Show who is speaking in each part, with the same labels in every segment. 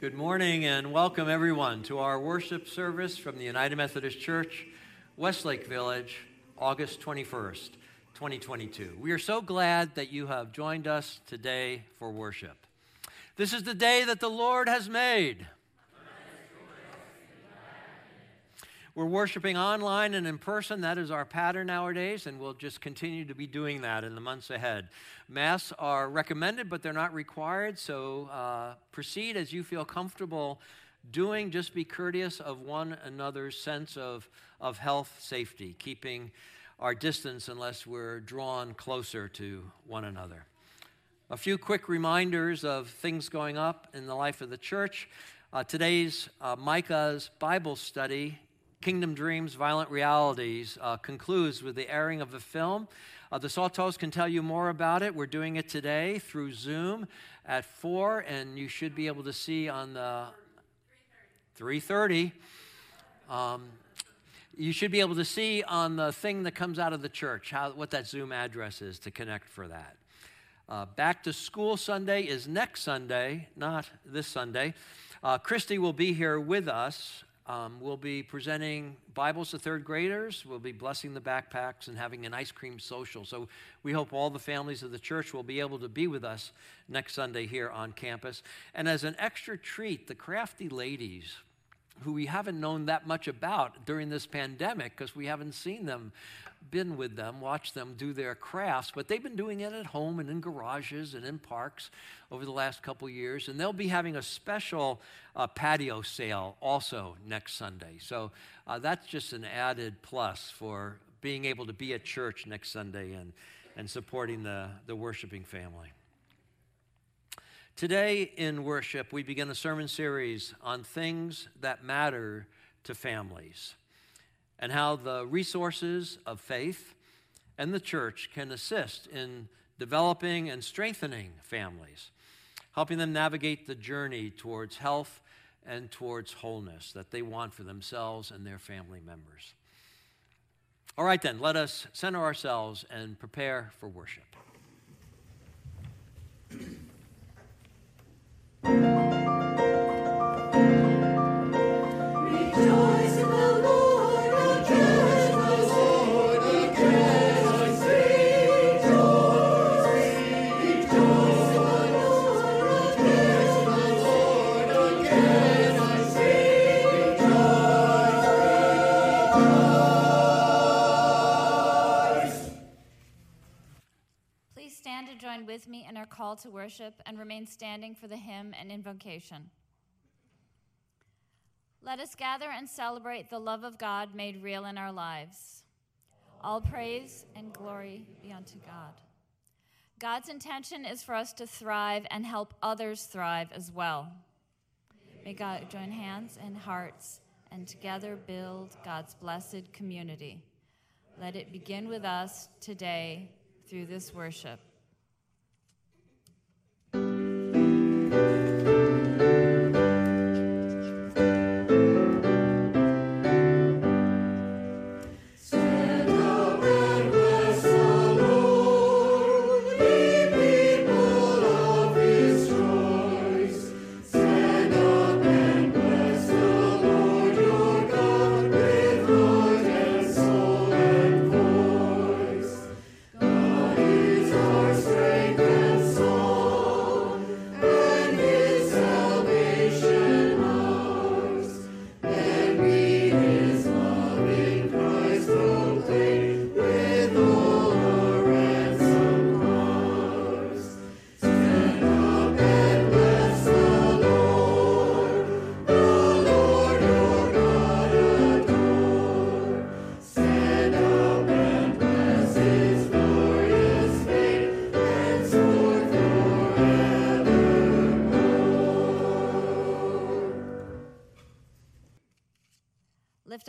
Speaker 1: Good morning and welcome everyone to our worship service from the United Methodist Church, Westlake Village, August 21st, 2022. We are so glad that you have joined us today for worship. This is the day that the Lord has made. We're worshiping online and in person. That is our pattern nowadays, and we'll just continue to be doing that in the months ahead. Masks are recommended, but they're not required, so uh, proceed as you feel comfortable doing. Just be courteous of one another's sense of, of health safety, keeping our distance unless we're drawn closer to one another. A few quick reminders of things going up in the life of the church. Uh, today's uh, Micah's Bible study Kingdom Dreams, Violent Realities uh, concludes with the airing of the film. Uh, the Saltos can tell you more about it. We're doing it today through Zoom at 4, and you should be able to see on the 3.30. Um, you should be able to see on the thing that comes out of the church how, what that Zoom address is to connect for that. Uh, back to school Sunday is next Sunday, not this Sunday. Uh, Christy will be here with us um, we'll be presenting Bibles to third graders. We'll be blessing the backpacks and having an ice cream social. So we hope all the families of the church will be able to be with us next Sunday here on campus. And as an extra treat, the crafty ladies who we haven't known that much about during this pandemic because we haven't seen them, been with them, watched them do their crafts, but they've been doing it at home and in garages and in parks over the last couple years. And they'll be having a special uh, patio sale also next Sunday. So uh, that's just an added plus for being able to be at church next Sunday and, and supporting the, the worshiping family. Today in worship, we begin a sermon series on things that matter to families and how the resources of faith and the church can assist in developing and strengthening families, helping them navigate the journey towards health and towards wholeness that they want for themselves and their family members. All right, then, let us center ourselves and prepare for worship. Thank you.
Speaker 2: Call to worship and remain standing for the hymn and invocation. Let us gather and celebrate the love of God made real in our lives. All praise and glory be unto God. God's intention is for us to thrive and help others thrive as well. May God join hands and hearts and together build God's blessed community. Let it begin with us today through this worship. Música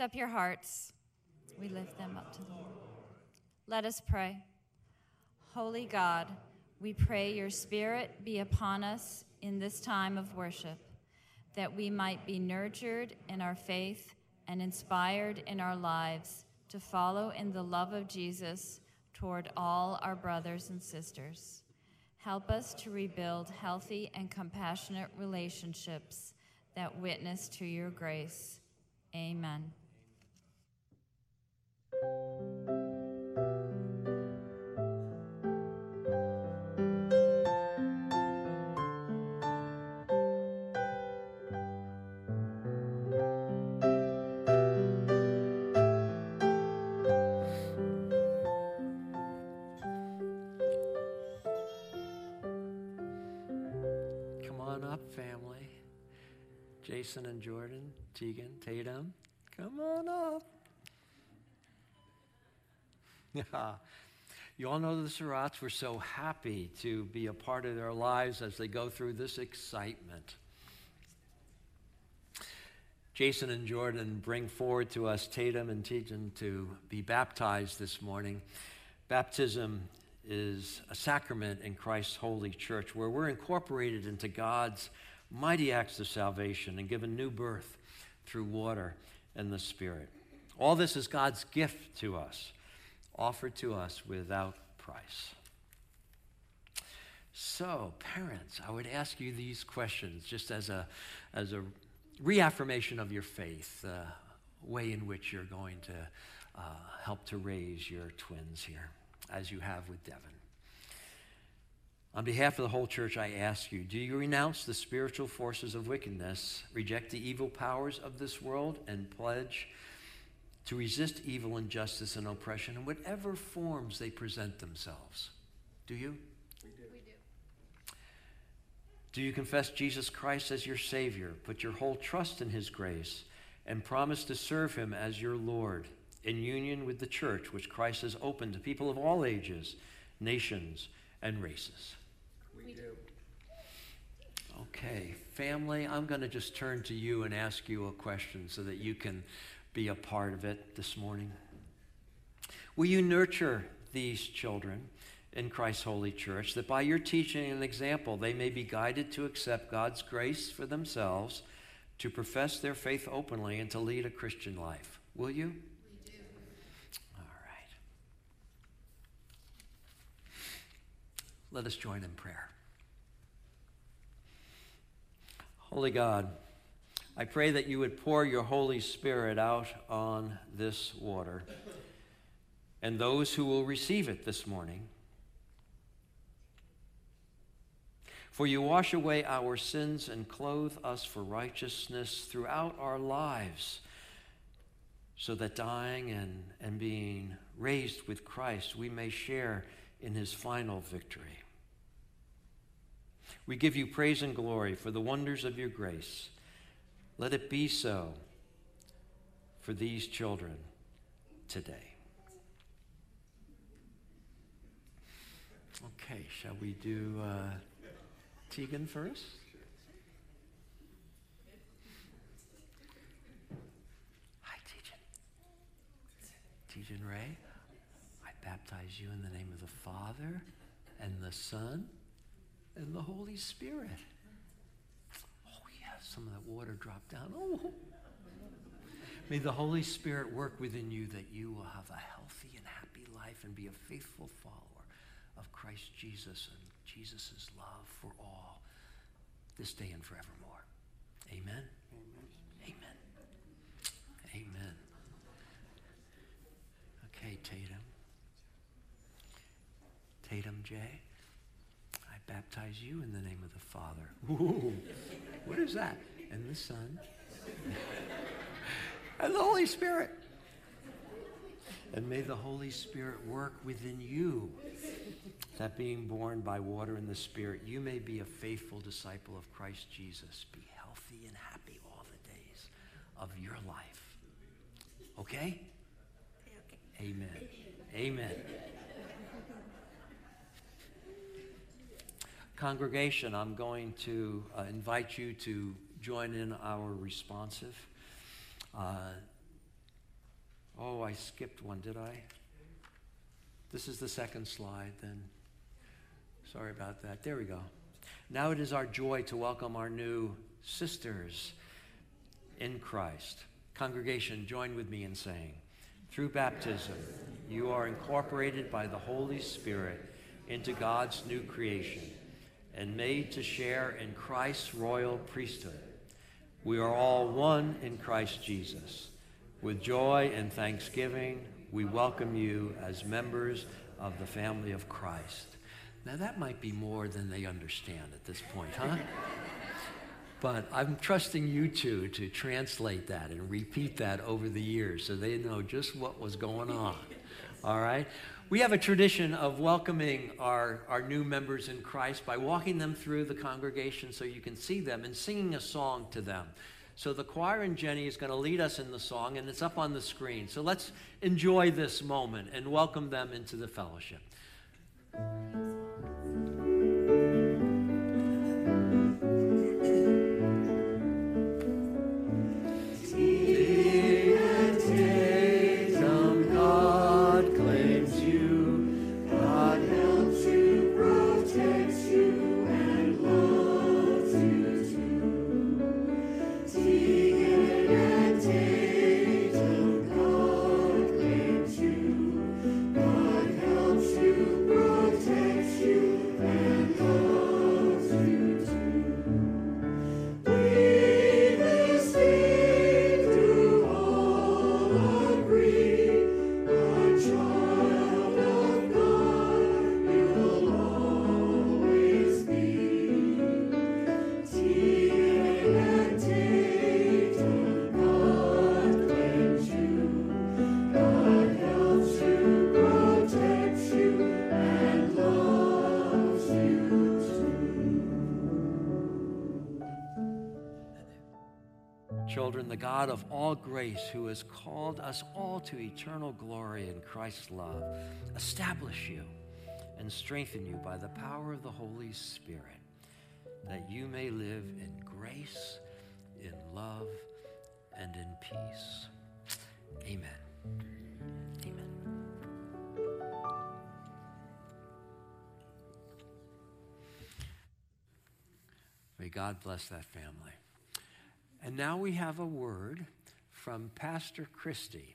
Speaker 2: up your hearts. We lift them up to the Lord. Let us pray. Holy God, we pray your Spirit be upon us in this time of worship, that we might be nurtured in our faith and inspired in our lives to follow in the love of Jesus toward all our brothers and sisters. Help us to rebuild healthy and compassionate relationships that witness to your grace. Amen.
Speaker 1: Jason and Jordan, Tegan, Tatum, come on up. Yeah. You all know the Surratts were so happy to be a part of their lives as they go through this excitement. Jason and Jordan bring forward to us Tatum and Tegan to be baptized this morning. Baptism is a sacrament in Christ's holy church where we're incorporated into God's mighty acts of salvation and given new birth through water and the Spirit. All this is God's gift to us, offered to us without price. So, parents, I would ask you these questions just as a, as a reaffirmation of your faith, the way in which you're going to uh, help to raise your twins here, as you have with Devin. On behalf of the whole church, I ask you do you renounce the spiritual forces of wickedness, reject the evil powers of this world, and pledge to resist evil, injustice, and oppression in whatever forms they present themselves? Do you?
Speaker 3: We do.
Speaker 1: Do you confess Jesus Christ as your Savior, put your whole trust in His grace, and promise to serve Him as your Lord in union with the church, which Christ has opened to people of all ages, nations, and races? Okay, family, I'm going to just turn to you and ask you a question so that you can be a part of it this morning. Will you nurture these children in Christ's holy church that by your teaching and example they may be guided to accept God's grace for themselves, to profess their faith openly, and to lead a Christian life? Will you?
Speaker 3: We do.
Speaker 1: All right. Let us join in prayer. Holy God, I pray that you would pour your Holy Spirit out on this water and those who will receive it this morning. For you wash away our sins and clothe us for righteousness throughout our lives, so that dying and, and being raised with Christ, we may share in his final victory. We give you praise and glory for the wonders of your grace. Let it be so for these children today. Okay, shall we do uh, Tegan first? Hi, Tegan. Tegan Ray, I baptize you in the name of the Father and the Son and the Holy Spirit. Oh, yeah, some of that water dropped down. Oh. May the Holy Spirit work within you that you will have a healthy and happy life and be a faithful follower of Christ Jesus and Jesus' love for all this day and forevermore. Amen. Amen. Amen. Okay, Tatum. Tatum J. I baptize you in the name of the Father. Ooh, what is that? And the Son. and the Holy Spirit. And may the Holy Spirit work within you, that being born by water and the Spirit, you may be a faithful disciple of Christ Jesus. Be healthy and happy all the days of your life. Okay? Amen. Amen. Congregation, I'm going to uh, invite you to join in our responsive. Uh, oh, I skipped one, did I? This is the second slide, then. Sorry about that. There we go. Now it is our joy to welcome our new sisters in Christ. Congregation, join with me in saying, through baptism, you are incorporated by the Holy Spirit into God's new creation and made to share in Christ's royal priesthood. We are all one in Christ Jesus. With joy and thanksgiving, we welcome you as members of the family of Christ. Now, that might be more than they understand at this point, huh? but I'm trusting you two to translate that and repeat that over the years so they know just what was going on. All right? We have a tradition of welcoming our, our new members in Christ by walking them through the congregation so you can see them and singing a song to them. So the choir and Jenny is going to lead us in the song, and it's up on the screen. So let's enjoy this moment and welcome them into the fellowship. God of all grace, who has called us all to eternal glory in Christ's love, establish you and strengthen you by the power of the Holy Spirit, that you may live in grace, in love, and in peace. Amen. Amen. May God bless that family. And now we have a word from Pastor Christy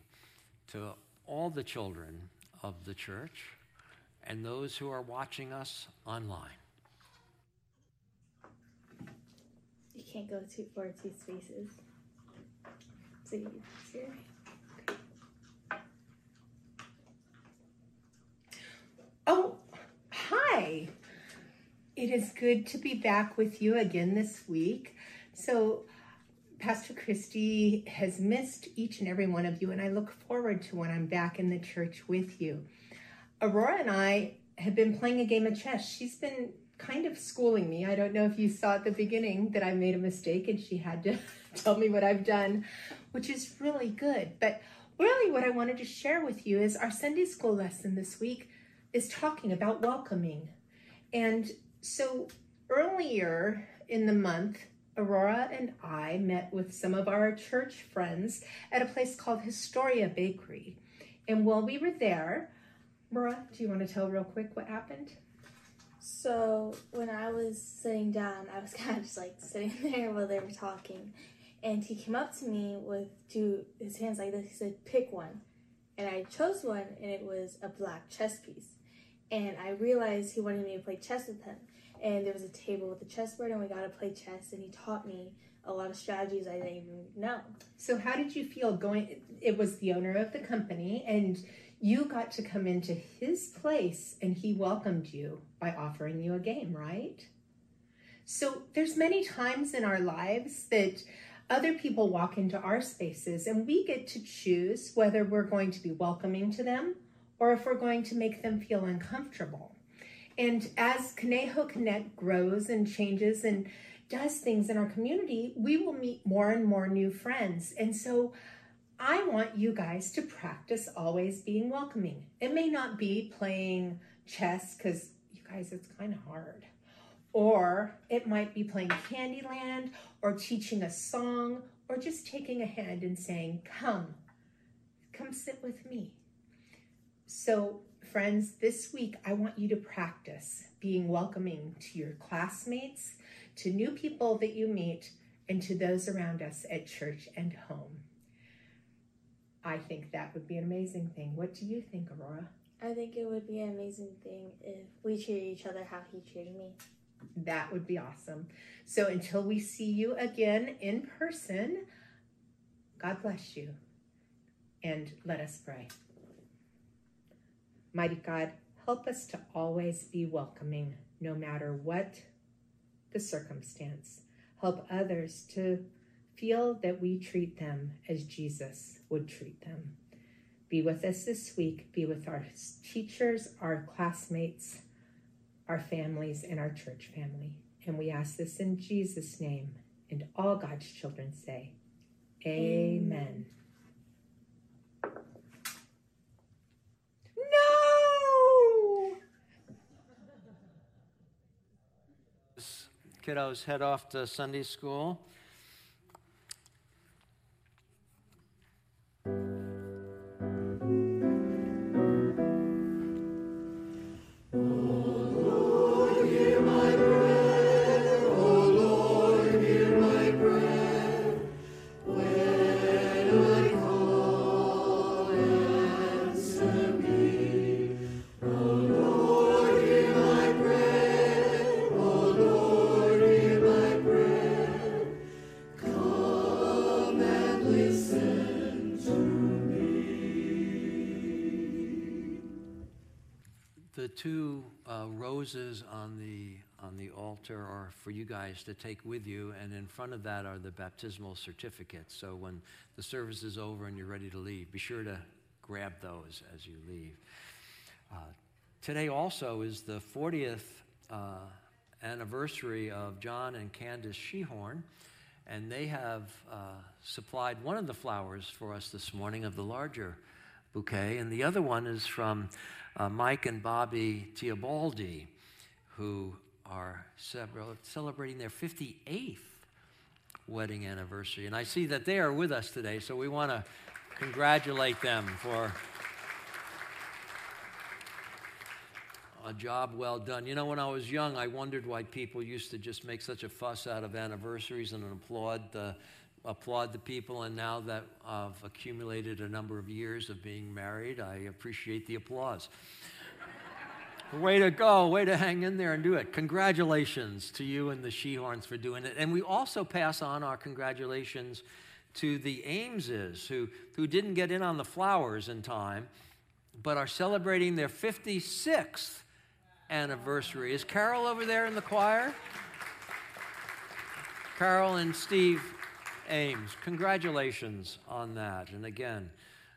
Speaker 1: to all the children of the church and those who are watching us online.
Speaker 3: You can't go too far two spaces. So you.
Speaker 4: Oh, hi. It is good to be back with you again this week. So, Pastor Christy has missed each and every one of you, and I look forward to when I'm back in the church with you. Aurora and I have been playing a game of chess. She's been kind of schooling me. I don't know if you saw at the beginning that I made a mistake and she had to tell me what I've done, which is really good. But really, what I wanted to share with you is our Sunday school lesson this week is talking about welcoming. And so earlier in the month, Aurora and I met with some of our church friends at a place called Historia Bakery. And while we were there, Aurora, do you want to tell real quick what happened?
Speaker 3: So when I was sitting down, I was kind of just like sitting there while they were talking. And he came up to me with two his hands like this. He said, pick one. And I chose one and it was a black chess piece. And I realized he wanted me to play chess with him and there was a table with a chessboard and we got to play chess and he taught me a lot of strategies I didn't even know.
Speaker 4: So how did you feel going it was the owner of the company and you got to come into his place and he welcomed you by offering you a game, right? So there's many times in our lives that other people walk into our spaces and we get to choose whether we're going to be welcoming to them or if we're going to make them feel uncomfortable. And as Conejo Connect grows and changes and does things in our community, we will meet more and more new friends. And so I want you guys to practice always being welcoming. It may not be playing chess because you guys, it's kind of hard. Or it might be playing Candyland or teaching a song or just taking a hand and saying, Come, come sit with me. So Friends, this week I want you to practice being welcoming to your classmates, to new people that you meet, and to those around us at church and home. I think that would be an amazing thing. What do you think, Aurora?
Speaker 3: I think it would be an amazing thing if we treated each other how he treated me.
Speaker 4: That would be awesome. So until we see you again in person, God bless you. And let us pray. Mighty God, help us to always be welcoming, no matter what the circumstance. Help others to feel that we treat them as Jesus would treat them. Be with us this week. Be with our teachers, our classmates, our families, and our church family. And we ask this in Jesus' name. And all God's children say, Amen. No!
Speaker 1: Kiddos head off to Sunday school. Roses on the on the altar are for you guys to take with you, and in front of that are the baptismal certificates. So when the service is over and you're ready to leave, be sure to grab those as you leave. Uh, today also is the 40th uh, anniversary of John and Candace Shehorn, and they have uh, supplied one of the flowers for us this morning of the larger bouquet, and the other one is from uh, Mike and Bobby Teobaldi, who are celebrating their 58th wedding anniversary. And I see that they are with us today, so we want to congratulate them for a job well done. You know, when I was young, I wondered why people used to just make such a fuss out of anniversaries and applaud the applaud the people. And now that I've accumulated a number of years of being married, I appreciate the applause. Way to go, way to hang in there and do it. Congratulations to you and the Shehorns for doing it. And we also pass on our congratulations to the Ameses who, who didn't get in on the flowers in time, but are celebrating their 56th anniversary. Is Carol over there in the choir? Carol and Steve Ames, congratulations on that. And again,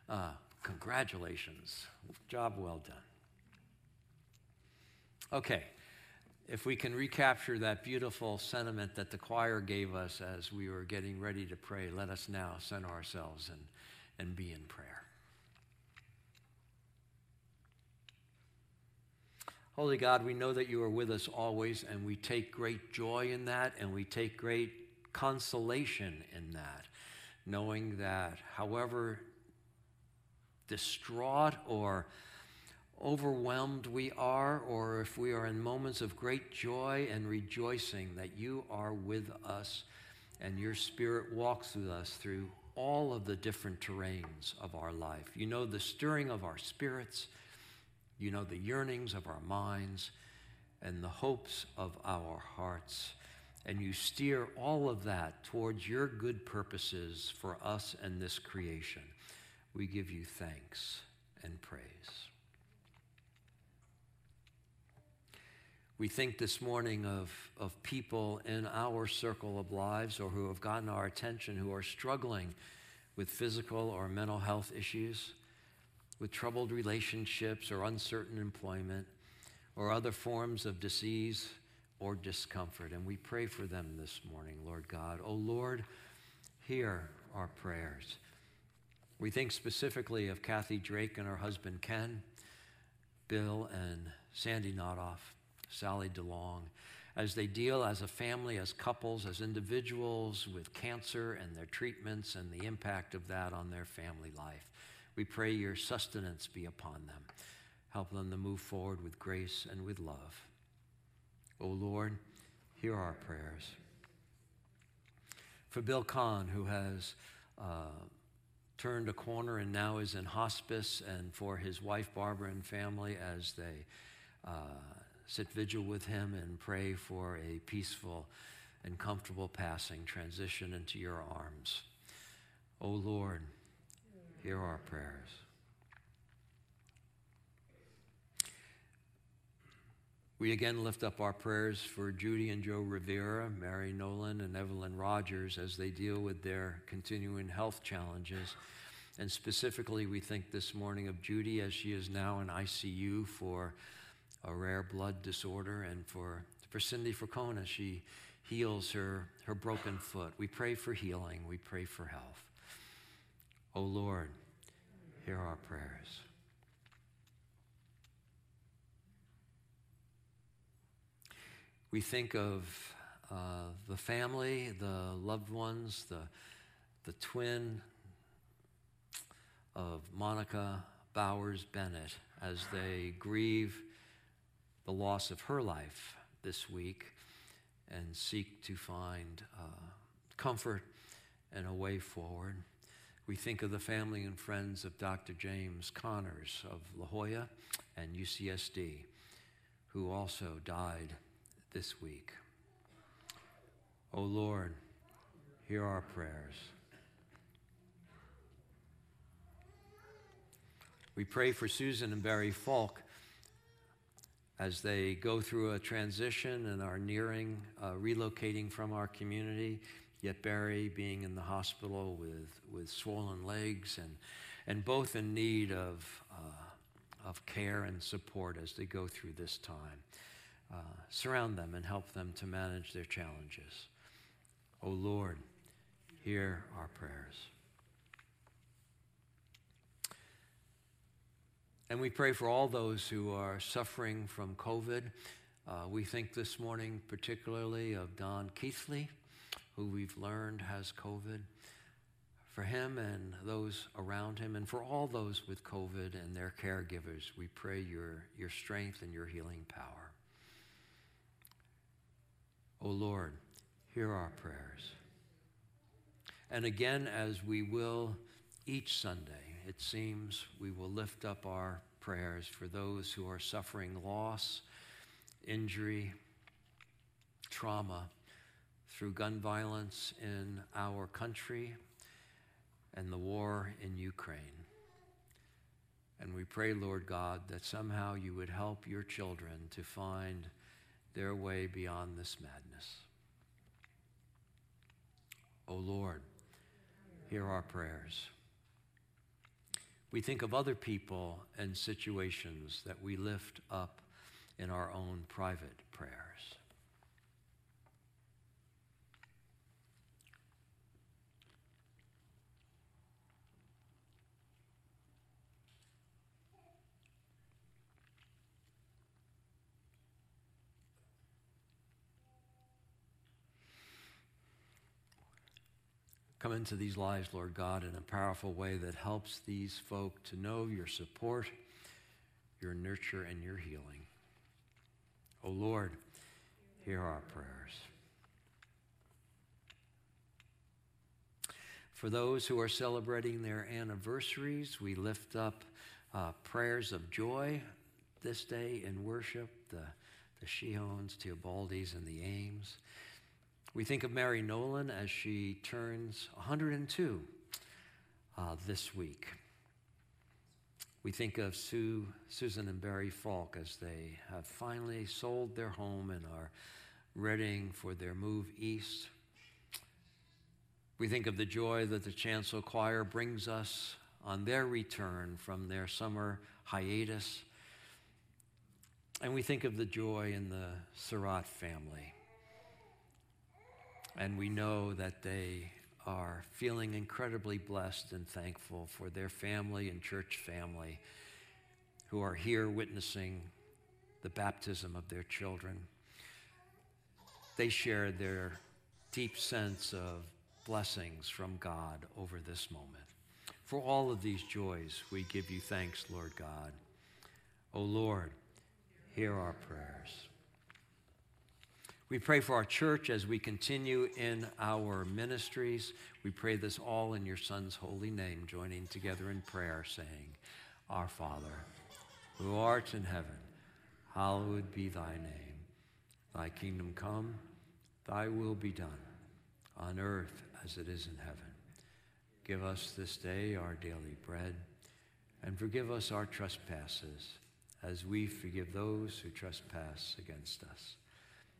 Speaker 1: uh, congratulations. Job well done. Okay, if we can recapture that beautiful sentiment that the choir gave us as we were getting ready to pray, let us now center ourselves and, and be in prayer. Holy God, we know that you are with us always, and we take great joy in that, and we take great consolation in that, knowing that however distraught or overwhelmed we are, or if we are in moments of great joy and rejoicing, that you are with us and your spirit walks with us through all of the different terrains of our life. You know the stirring of our spirits, you know the yearnings of our minds, and the hopes of our hearts and you steer all of that towards your good purposes for us and this creation. We give you thanks and praise. We think this morning of, of people in our circle of lives or who have gotten our attention who are struggling with physical or mental health issues, with troubled relationships or uncertain employment, or other forms of disease or discomfort. And we pray for them this morning, Lord God. Oh, Lord, hear our prayers. We think specifically of Kathy Drake and her husband Ken, Bill and Sandy Notoff, Sally DeLong, as they deal as a family, as couples, as individuals with cancer and their treatments and the impact of that on their family life. We pray your sustenance be upon them. Help them to move forward with grace and with love. O oh Lord, hear our prayers. For Bill Kahn, who has uh, turned a corner and now is in hospice, and for his wife Barbara and family as they uh, sit vigil with him and pray for a peaceful and comfortable passing, transition into your arms. O oh Lord, hear our prayers. We again lift up our prayers for Judy and Joe Rivera, Mary Nolan, and Evelyn Rogers as they deal with their continuing health challenges. And specifically, we think this morning of Judy as she is now in ICU for a rare blood disorder, and for, for Cindy Fracona, she heals her, her broken foot. We pray for healing, we pray for health. O oh Lord, hear our prayers. We think of uh, the family, the loved ones, the, the twin of Monica Bowers Bennett as they grieve the loss of her life this week and seek to find uh, comfort and a way forward. We think of the family and friends of Dr. James Connors of La Jolla and UCSD, who also died this week. O oh Lord, hear our prayers. We pray for Susan and Barry Falk as they go through a transition and are nearing uh, relocating from our community, yet Barry being in the hospital with, with swollen legs and, and both in need of, uh, of care and support as they go through this time. Uh, surround them and help them to manage their challenges. O oh Lord, hear our prayers. And we pray for all those who are suffering from COVID. Uh, we think this morning particularly of Don Keithley, who we've learned has COVID. For him and those around him, and for all those with COVID and their caregivers, we pray your, your strength and your healing power. O oh Lord, hear our prayers. And again, as we will each Sunday, it seems we will lift up our prayers for those who are suffering loss, injury, trauma through gun violence in our country and the war in Ukraine. And we pray, Lord God, that somehow you would help your children to find their way beyond this madness. O oh Lord, hear our prayers. We think of other people and situations that we lift up in our own private prayers. Come into these lives, Lord God, in a powerful way that helps these folk to know your support, your nurture, and your healing. Oh Lord, hear our prayers. For those who are celebrating their anniversaries, we lift up uh, prayers of joy this day in worship, the, the Shehorns, Teobaldis, and the Ames. We think of Mary Nolan as she turns 102 uh, this week. We think of Sue, Susan and Barry Falk as they have finally sold their home and are readying for their move east. We think of the joy that the Chancel Choir brings us on their return from their summer hiatus. And we think of the joy in the Surratt family and we know that they are feeling incredibly blessed and thankful for their family and church family who are here witnessing the baptism of their children. They share their deep sense of blessings from God over this moment. For all of these joys, we give you thanks, Lord God. O oh Lord, hear our prayers. We pray for our church as we continue in our ministries. We pray this all in your Son's holy name, joining together in prayer, saying, Our Father, who art in heaven,
Speaker 2: hallowed be thy name. Thy kingdom come, thy will be done, on earth as it is in heaven. Give us this day our daily bread, and forgive us our trespasses, as we forgive those who trespass against us.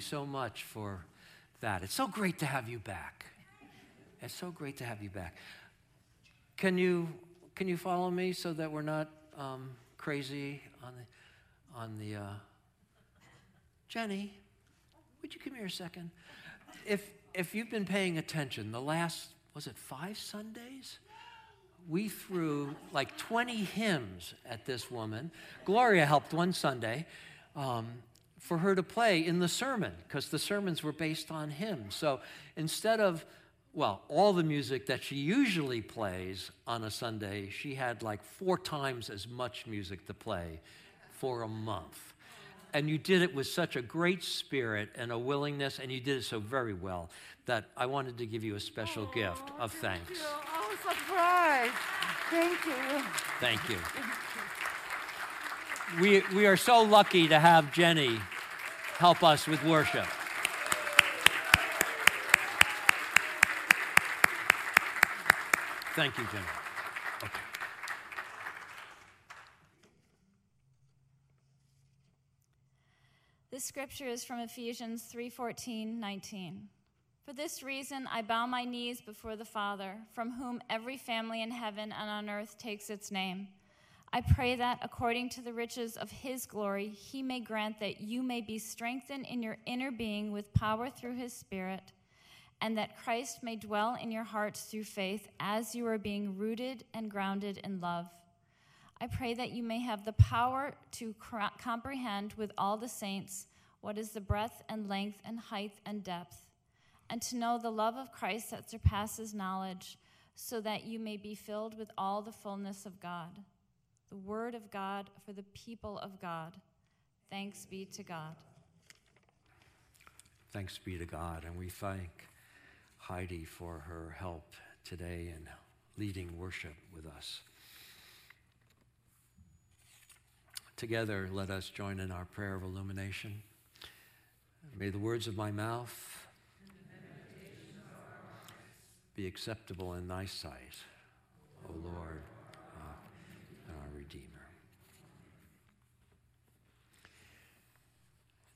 Speaker 2: so much for that. It's so great to have you back. It's so great to have you back. Can you can you follow me so that we're not um, crazy on the on the uh... Jenny? Would you come here a second? If if you've been paying attention, the last was it five Sundays? We threw like 20 hymns at this woman. Gloria helped one Sunday. Um, for her to play in the sermon because the sermons were based on him. So instead of
Speaker 1: well, all the music that she usually plays on a Sunday, she had like four times as much music to play for a month. And you did it with such a great spirit and a willingness, and you did it so very well that I wanted to give you a special oh, gift of
Speaker 5: thank
Speaker 1: thanks.
Speaker 5: You. Oh, surprise. Thank you.
Speaker 1: Thank you. We, we are so lucky to have Jenny help us with worship. Thank you. Okay.
Speaker 2: This scripture is from Ephesians 3:14, 19. For this reason I bow my knees before the Father, from whom every family in heaven and on earth takes its name. I pray that according to the riches of his glory, he may grant that you may be strengthened in your inner being with power through his spirit and that Christ may dwell in your hearts through faith as you are being rooted and grounded in love. I pray that you may have the power to comprehend with all the saints what is the breadth and length and height and depth, and to know the love of Christ that surpasses knowledge, so that you may be filled with all the fullness of God. The Word of God for the people of God. Thanks be to God.
Speaker 1: Thanks be to God, and we thank Heidi for her help today in leading worship with us. Together, let us join in our prayer of illumination. May the words of my mouth be acceptable in thy sight, O Lord, uh, our Redeemer.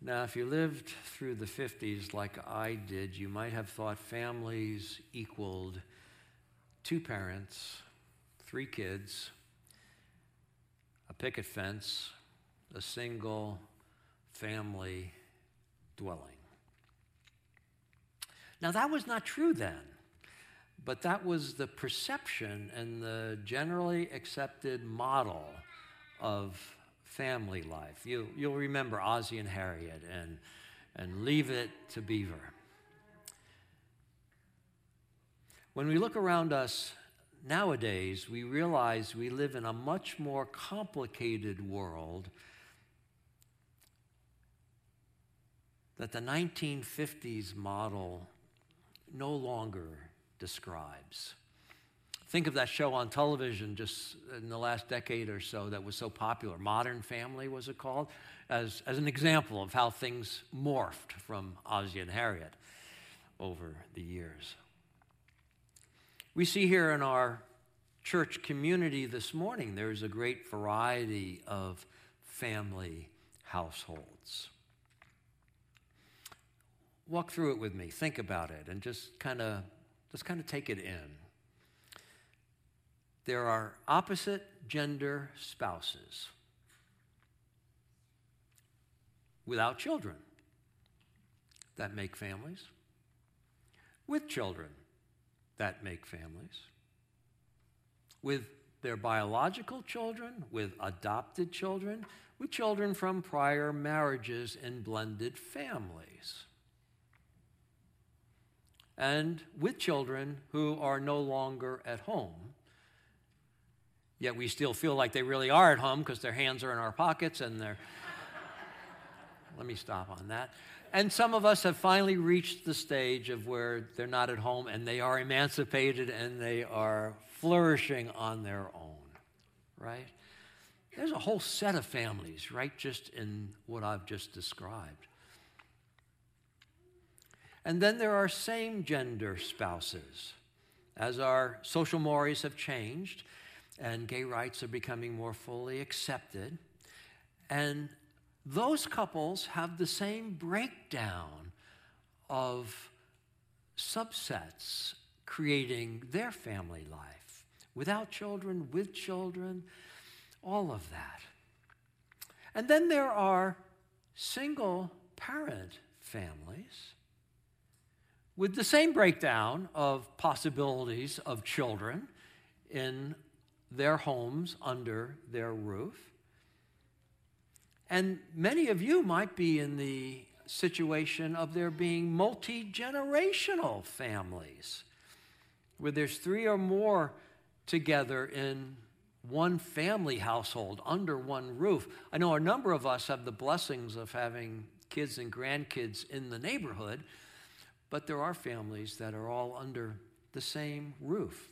Speaker 1: Now, if you lived through the 50s like I did, you might have thought families equaled two parents, three kids, a picket fence, a single family dwelling. Now, that was not true then, but that was the perception and the generally accepted model of family life. You, you'll remember Ozzie and Harriet and, and Leave It to Beaver. When we look around us nowadays, we realize we live in a much more complicated world that the 1950s model no longer describes. Think of that show on television just in the last decade or so that was so popular. Modern Family was it called? As, as an example of how things morphed from Ozzie and Harriet over the years. We see here in our church community this morning, there's a great variety of family households. Walk through it with me, think about it, and just kind of just kind of take it in there are opposite gender spouses without children that make families, with children that make families, with their biological children, with adopted children, with children from prior marriages and blended families, and with children who are no longer at home Yet we still feel like they really are at home because their hands are in our pockets and they're. Let me stop on that. And some of us have finally reached the stage of where they're not at home and they are emancipated and they are flourishing on their own, right? There's a whole set of families, right, just in what I've just described. And then there are same gender spouses. As our social mores have changed, and gay rights are becoming more fully accepted. And those couples have the same breakdown of subsets creating their family life without children, with children, all of that. And then there are single parent families with the same breakdown of possibilities of children in their homes under their roof. And many of you might be in the situation of there being multi generational families where there's three or more together in one family household under one roof. I know a number of us have the blessings of having kids and grandkids in the neighborhood, but there are families that are all under the same roof.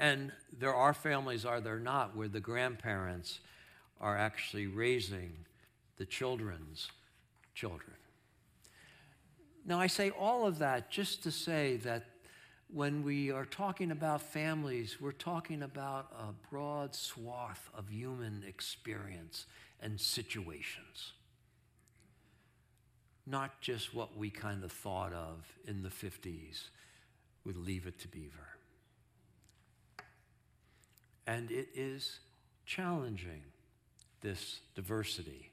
Speaker 1: And there are families, are there not, where the grandparents are actually raising the children's children. Now, I say all of that just to say that when we are talking about families, we're talking about a broad swath of human experience and situations. Not just what we kind of thought of in the 50s with Leave It to Beaver. And it is challenging, this diversity.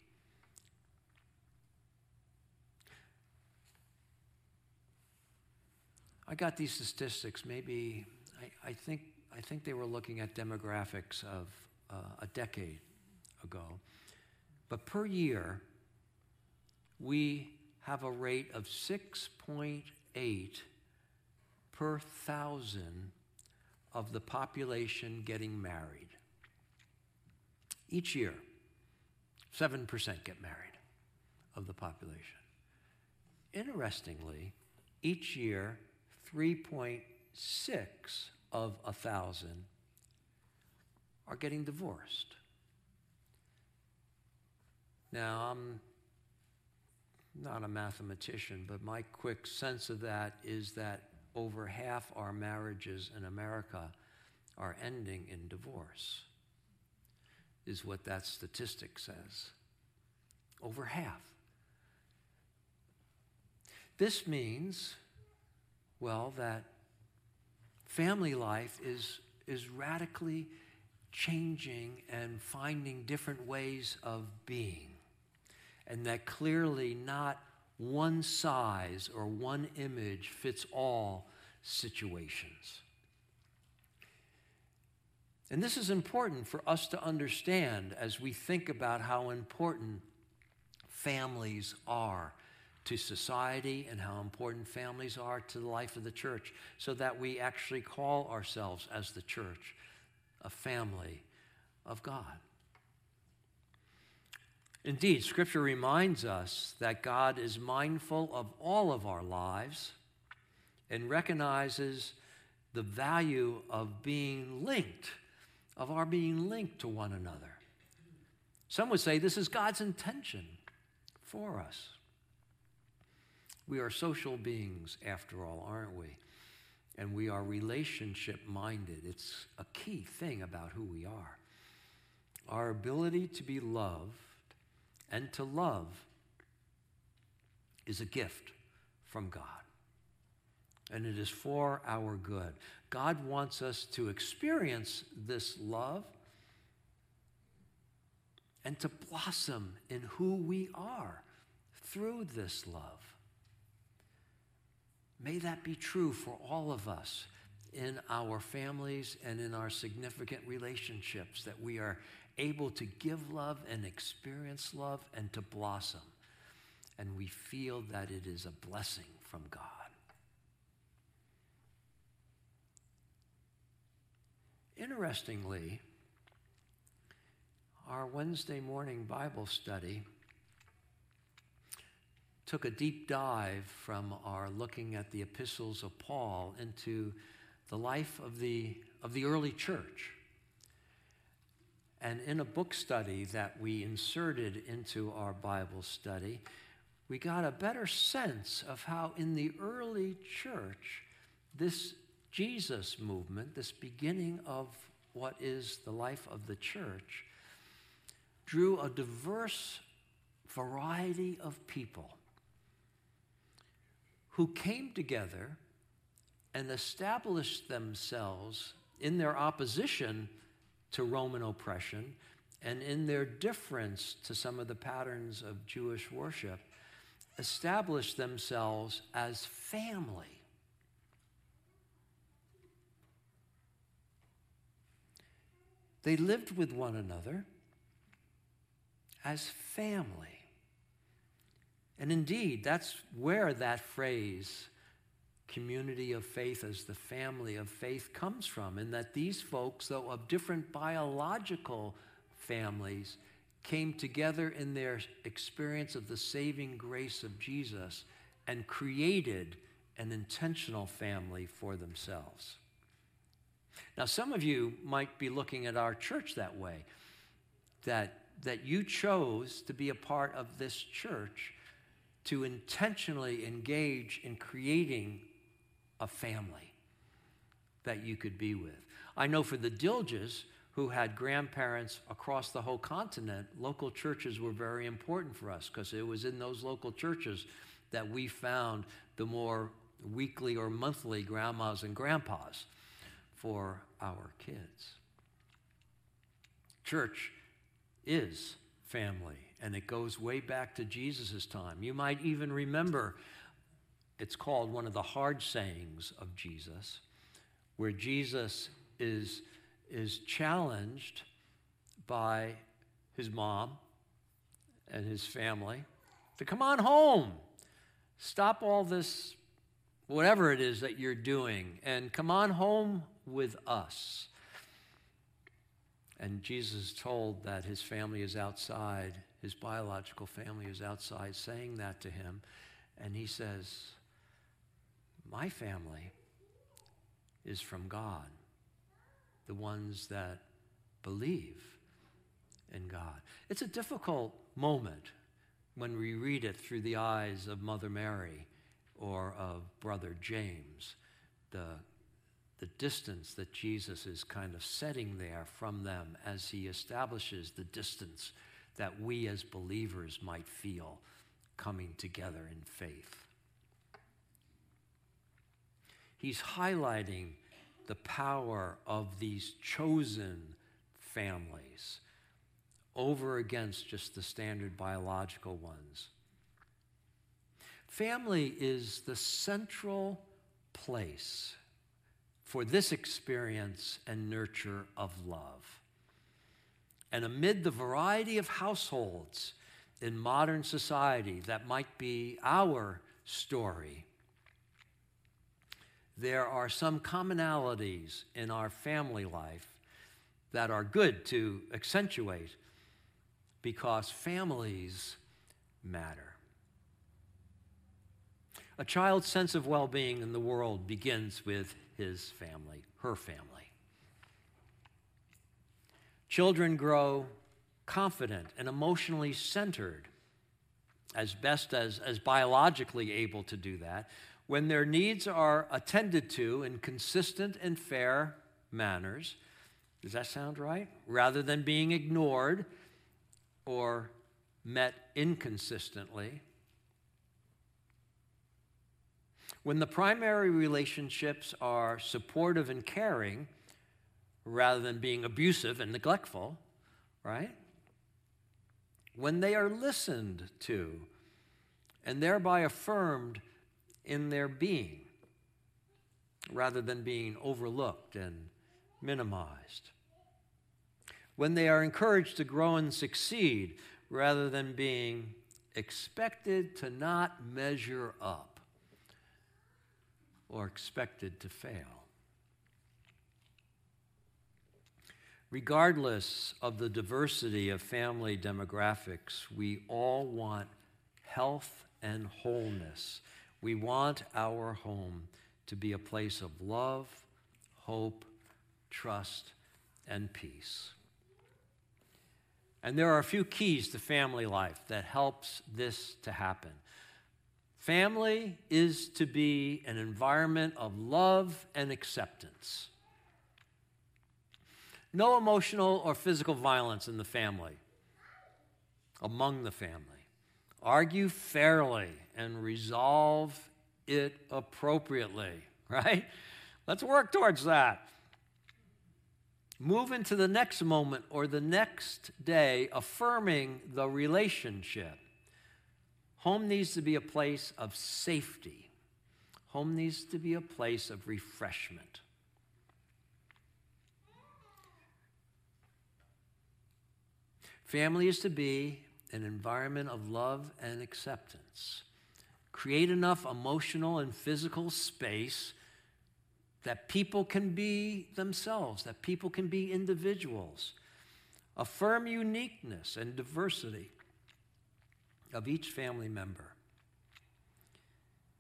Speaker 1: I got these statistics maybe, I, I, think, I think they were looking at demographics of uh, a decade ago. But per year, we have a rate of 6.8 per thousand of the population getting married. Each year, 7% get married of the population. Interestingly, each year, 3.6 of a thousand are getting divorced. Now, I'm not a mathematician, but my quick sense of that is that over half our marriages in America are ending in divorce, is what that statistic says. Over half. This means well, that family life is, is radically changing and finding different ways of being. And that clearly not one size or one image fits all situations. And this is important for us to understand as we think about how important families are to society and how important families are to the life of the church, so that we actually call ourselves as the church a family of God. Indeed, Scripture reminds us that God is mindful of all of our lives and recognizes the value of being linked, of our being linked to one another. Some would say this is God's intention for us. We are social beings, after all, aren't we? And we are relationship minded. It's a key thing about who we are. Our ability to be loved and to love is a gift from God. And it is for our good. God wants us to experience this love and to blossom in who we are through this love. May that be true for all of us in our families and in our significant relationships, that we are able to give love and experience love and to blossom. And we feel that it is a blessing from God. Interestingly, our Wednesday morning Bible study took a deep dive from our looking at the epistles of Paul into the life of the, of the early church. And in a book study that we inserted into our Bible study, we got a better sense of how in the early church, this Jesus movement, this beginning of what is the life of the church, drew a diverse variety of people who came together and established themselves in their opposition to Roman oppression and in their difference to some of the patterns of Jewish worship, established themselves as family. They lived with one another as family. And indeed, that's where that phrase community of faith as the family of faith comes from, and that these folks, though of different biological families, came together in their experience of the saving grace of Jesus and created an intentional family for themselves. Now, some of you might be looking at our church that way, that, that you chose to be a part of this church to intentionally engage in creating a family that you could be with. I know for the Dilges, who had grandparents across the whole continent, local churches were very important for us because it was in those local churches that we found the more weekly or monthly grandmas and grandpas for our kids. Church is family, and it goes way back to Jesus' time. You might even remember it's called one of the hard sayings of Jesus, where Jesus is, is challenged by his mom and his family to come on home. Stop all this, whatever it is that you're doing, and come on home with us. And Jesus told that his family is outside, his biological family is outside, saying that to him. And he says, My family is from God, the ones that believe in God. It's a difficult moment when we read it through the eyes of Mother Mary or of Brother James, the the distance that Jesus is kind of setting there from them as he establishes the distance that we as believers might feel coming together in faith. He's highlighting the power of these chosen families over against just the standard biological ones. Family is the central place for this experience and nurture of love. And amid the variety of households in modern society that might be our story, there are some commonalities in our family life that are good to accentuate because families matter. A child's sense of well being in the world begins with his family, her family. Children grow confident and emotionally centered, as best as, as biologically able to do that, when their needs are attended to in consistent and fair manners. Does that sound right? Rather than being ignored or met inconsistently. When the primary relationships are supportive and caring rather than being abusive and neglectful, right? When they are listened to and thereby affirmed in their being rather than being overlooked and minimized. When they are encouraged to grow and succeed rather than being expected to not measure up or expected to fail. Regardless of the diversity of family demographics, we all want health and wholeness. We want our home to be a place of love, hope, trust, and peace. And there are a few keys to family life that helps this to happen. Family is to be an environment of love and acceptance. No emotional or physical violence in the family, among the family. Argue fairly and resolve it appropriately, right? Let's work towards that. Move into the next moment or the next day affirming the relationship Home needs to be a place of safety. Home needs to be a place of refreshment. Family is to be an environment of love and acceptance, create enough emotional and physical space that people can be themselves, that people can be individuals. Affirm uniqueness and diversity of each family member.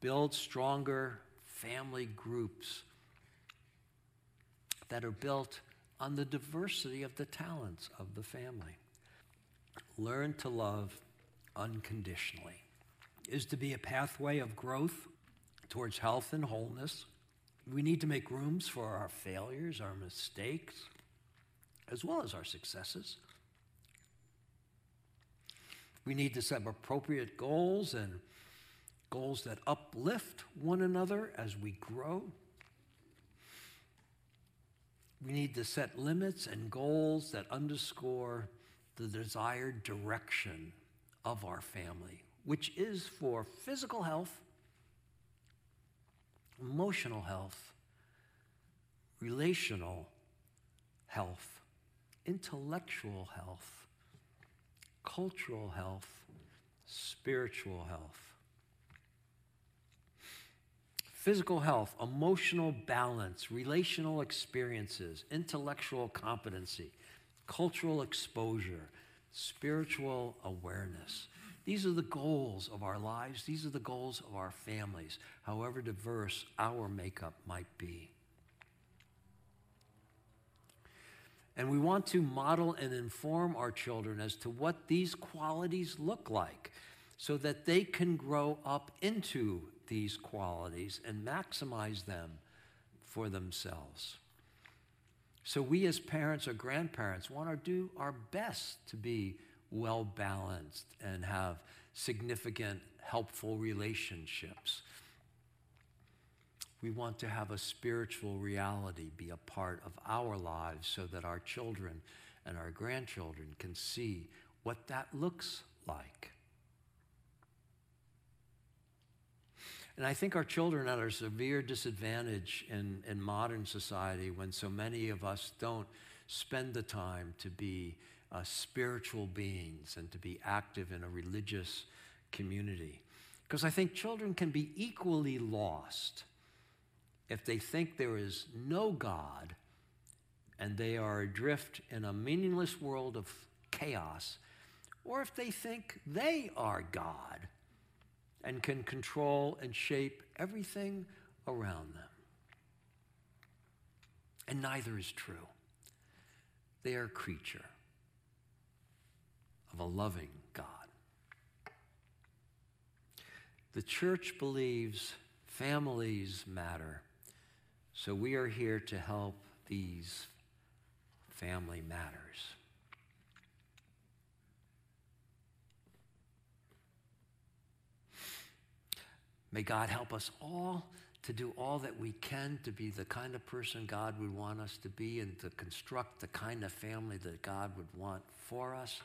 Speaker 1: Build stronger family groups that are built on the diversity of the talents of the family. Learn to love unconditionally is to be a pathway of growth towards health and wholeness. We need to make rooms for our failures, our mistakes, as well as our successes. We need to set appropriate goals and goals that uplift one another as we grow. We need to set limits and goals that underscore the desired direction of our family, which is for physical health, emotional health, relational health, intellectual health, cultural health, spiritual health. Physical health, emotional balance, relational experiences, intellectual competency, cultural exposure, spiritual awareness. These are the goals of our lives. These are the goals of our families, however diverse our makeup might be. And we want to model and inform our children as to what these qualities look like so that they can grow up into these qualities and maximize them for themselves. So, we as parents or grandparents want to do our best to be well balanced and have significant, helpful relationships. We want to have a spiritual reality be a part of our lives so that our children and our grandchildren can see what that looks like. And I think our children are at a severe disadvantage in, in modern society when so many of us don't spend the time to be uh, spiritual beings and to be active in a religious community. Because I think children can be equally lost if they think there is no God and they are adrift in a meaningless world of chaos, or if they think they are God and can control and shape everything around them. And neither is true. They are creature of a loving God. The church believes families matter, so we are here to help these family matters. May God help us all to do all that we can to be the kind of person God would want us to be and to construct the kind of family that God would want for us.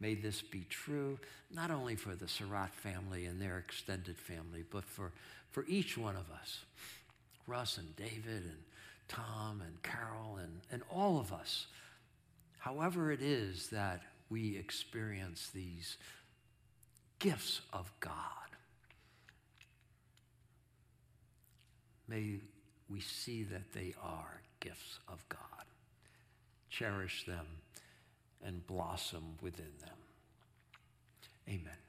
Speaker 1: May this be true, not only for the Surratt family and their extended family, but for, for each one of us Russ and David and Tom and Carol and, and all of us. However, it is that we experience these gifts of God. May we see that they are gifts of God. Cherish them and blossom within them. Amen.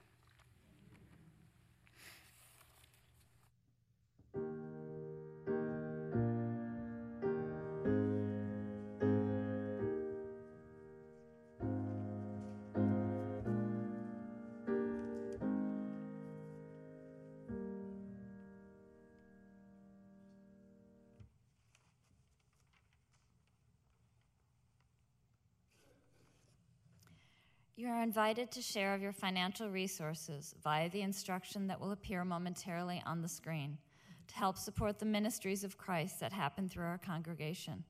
Speaker 2: You are invited to share of your financial resources via the instruction that will appear momentarily on the screen to help support the ministries of Christ that happen through our congregation.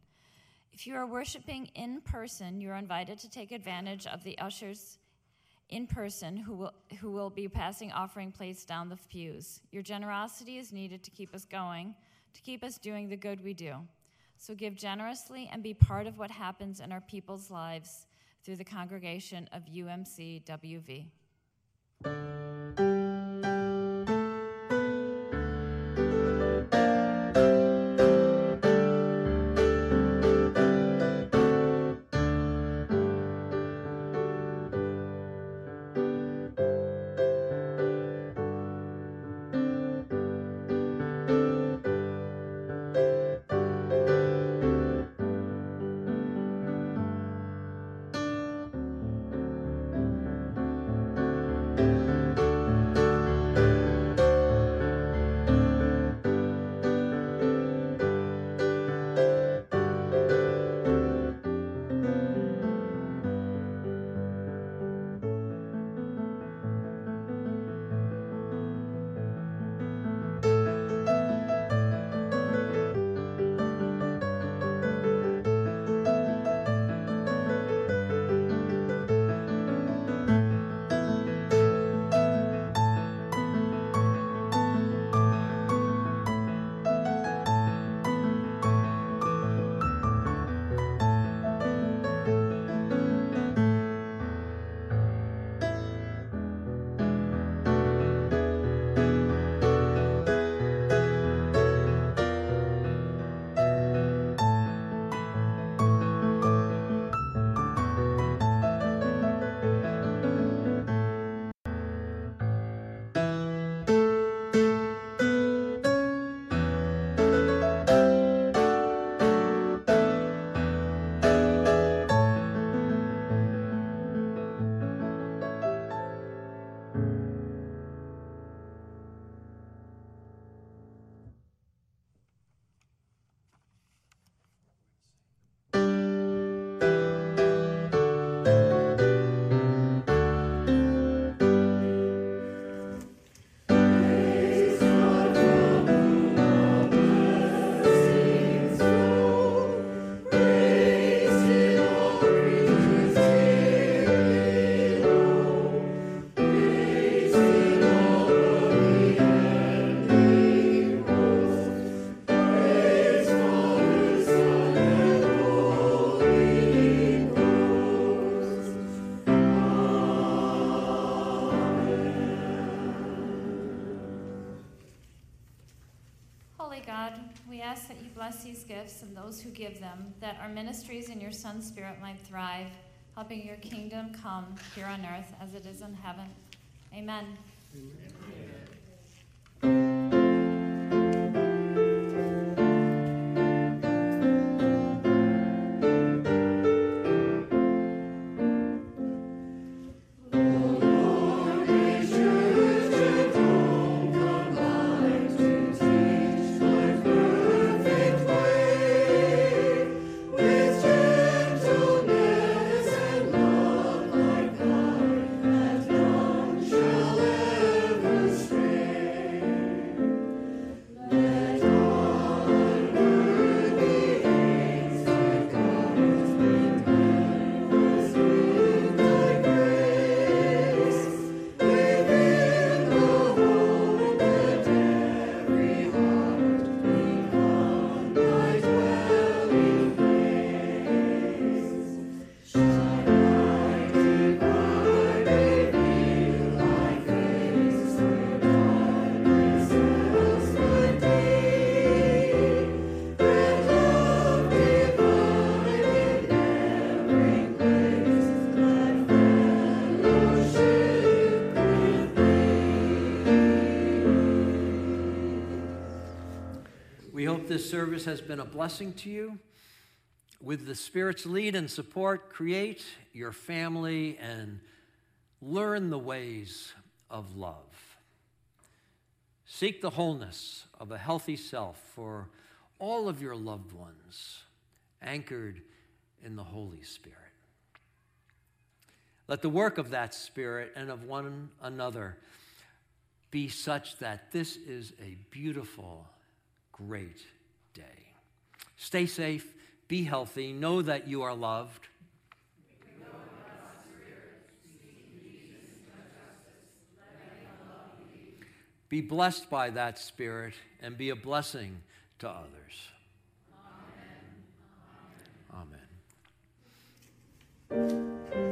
Speaker 2: If you are worshiping in person, you are invited to take advantage of the ushers in person who will, who will be passing offering plates down the pews. Your generosity is needed to keep us going, to keep us doing the good we do. So give generously and be part of what happens in our people's lives through the congregation of UMC bless these gifts and those who give them, that our ministries in your Son's Spirit might thrive, helping your kingdom come here on earth as it is in heaven. Amen. Amen.
Speaker 1: Service has been a blessing to you. With the Spirit's lead and support, create your family and learn the ways of love. Seek the wholeness of a healthy self for all of your loved ones, anchored in the Holy Spirit. Let the work of that Spirit and of one another be such that this is a beautiful, great. Stay safe, be healthy, know that you are loved. Be blessed by that Spirit and be a blessing to others. Amen. Amen. Amen.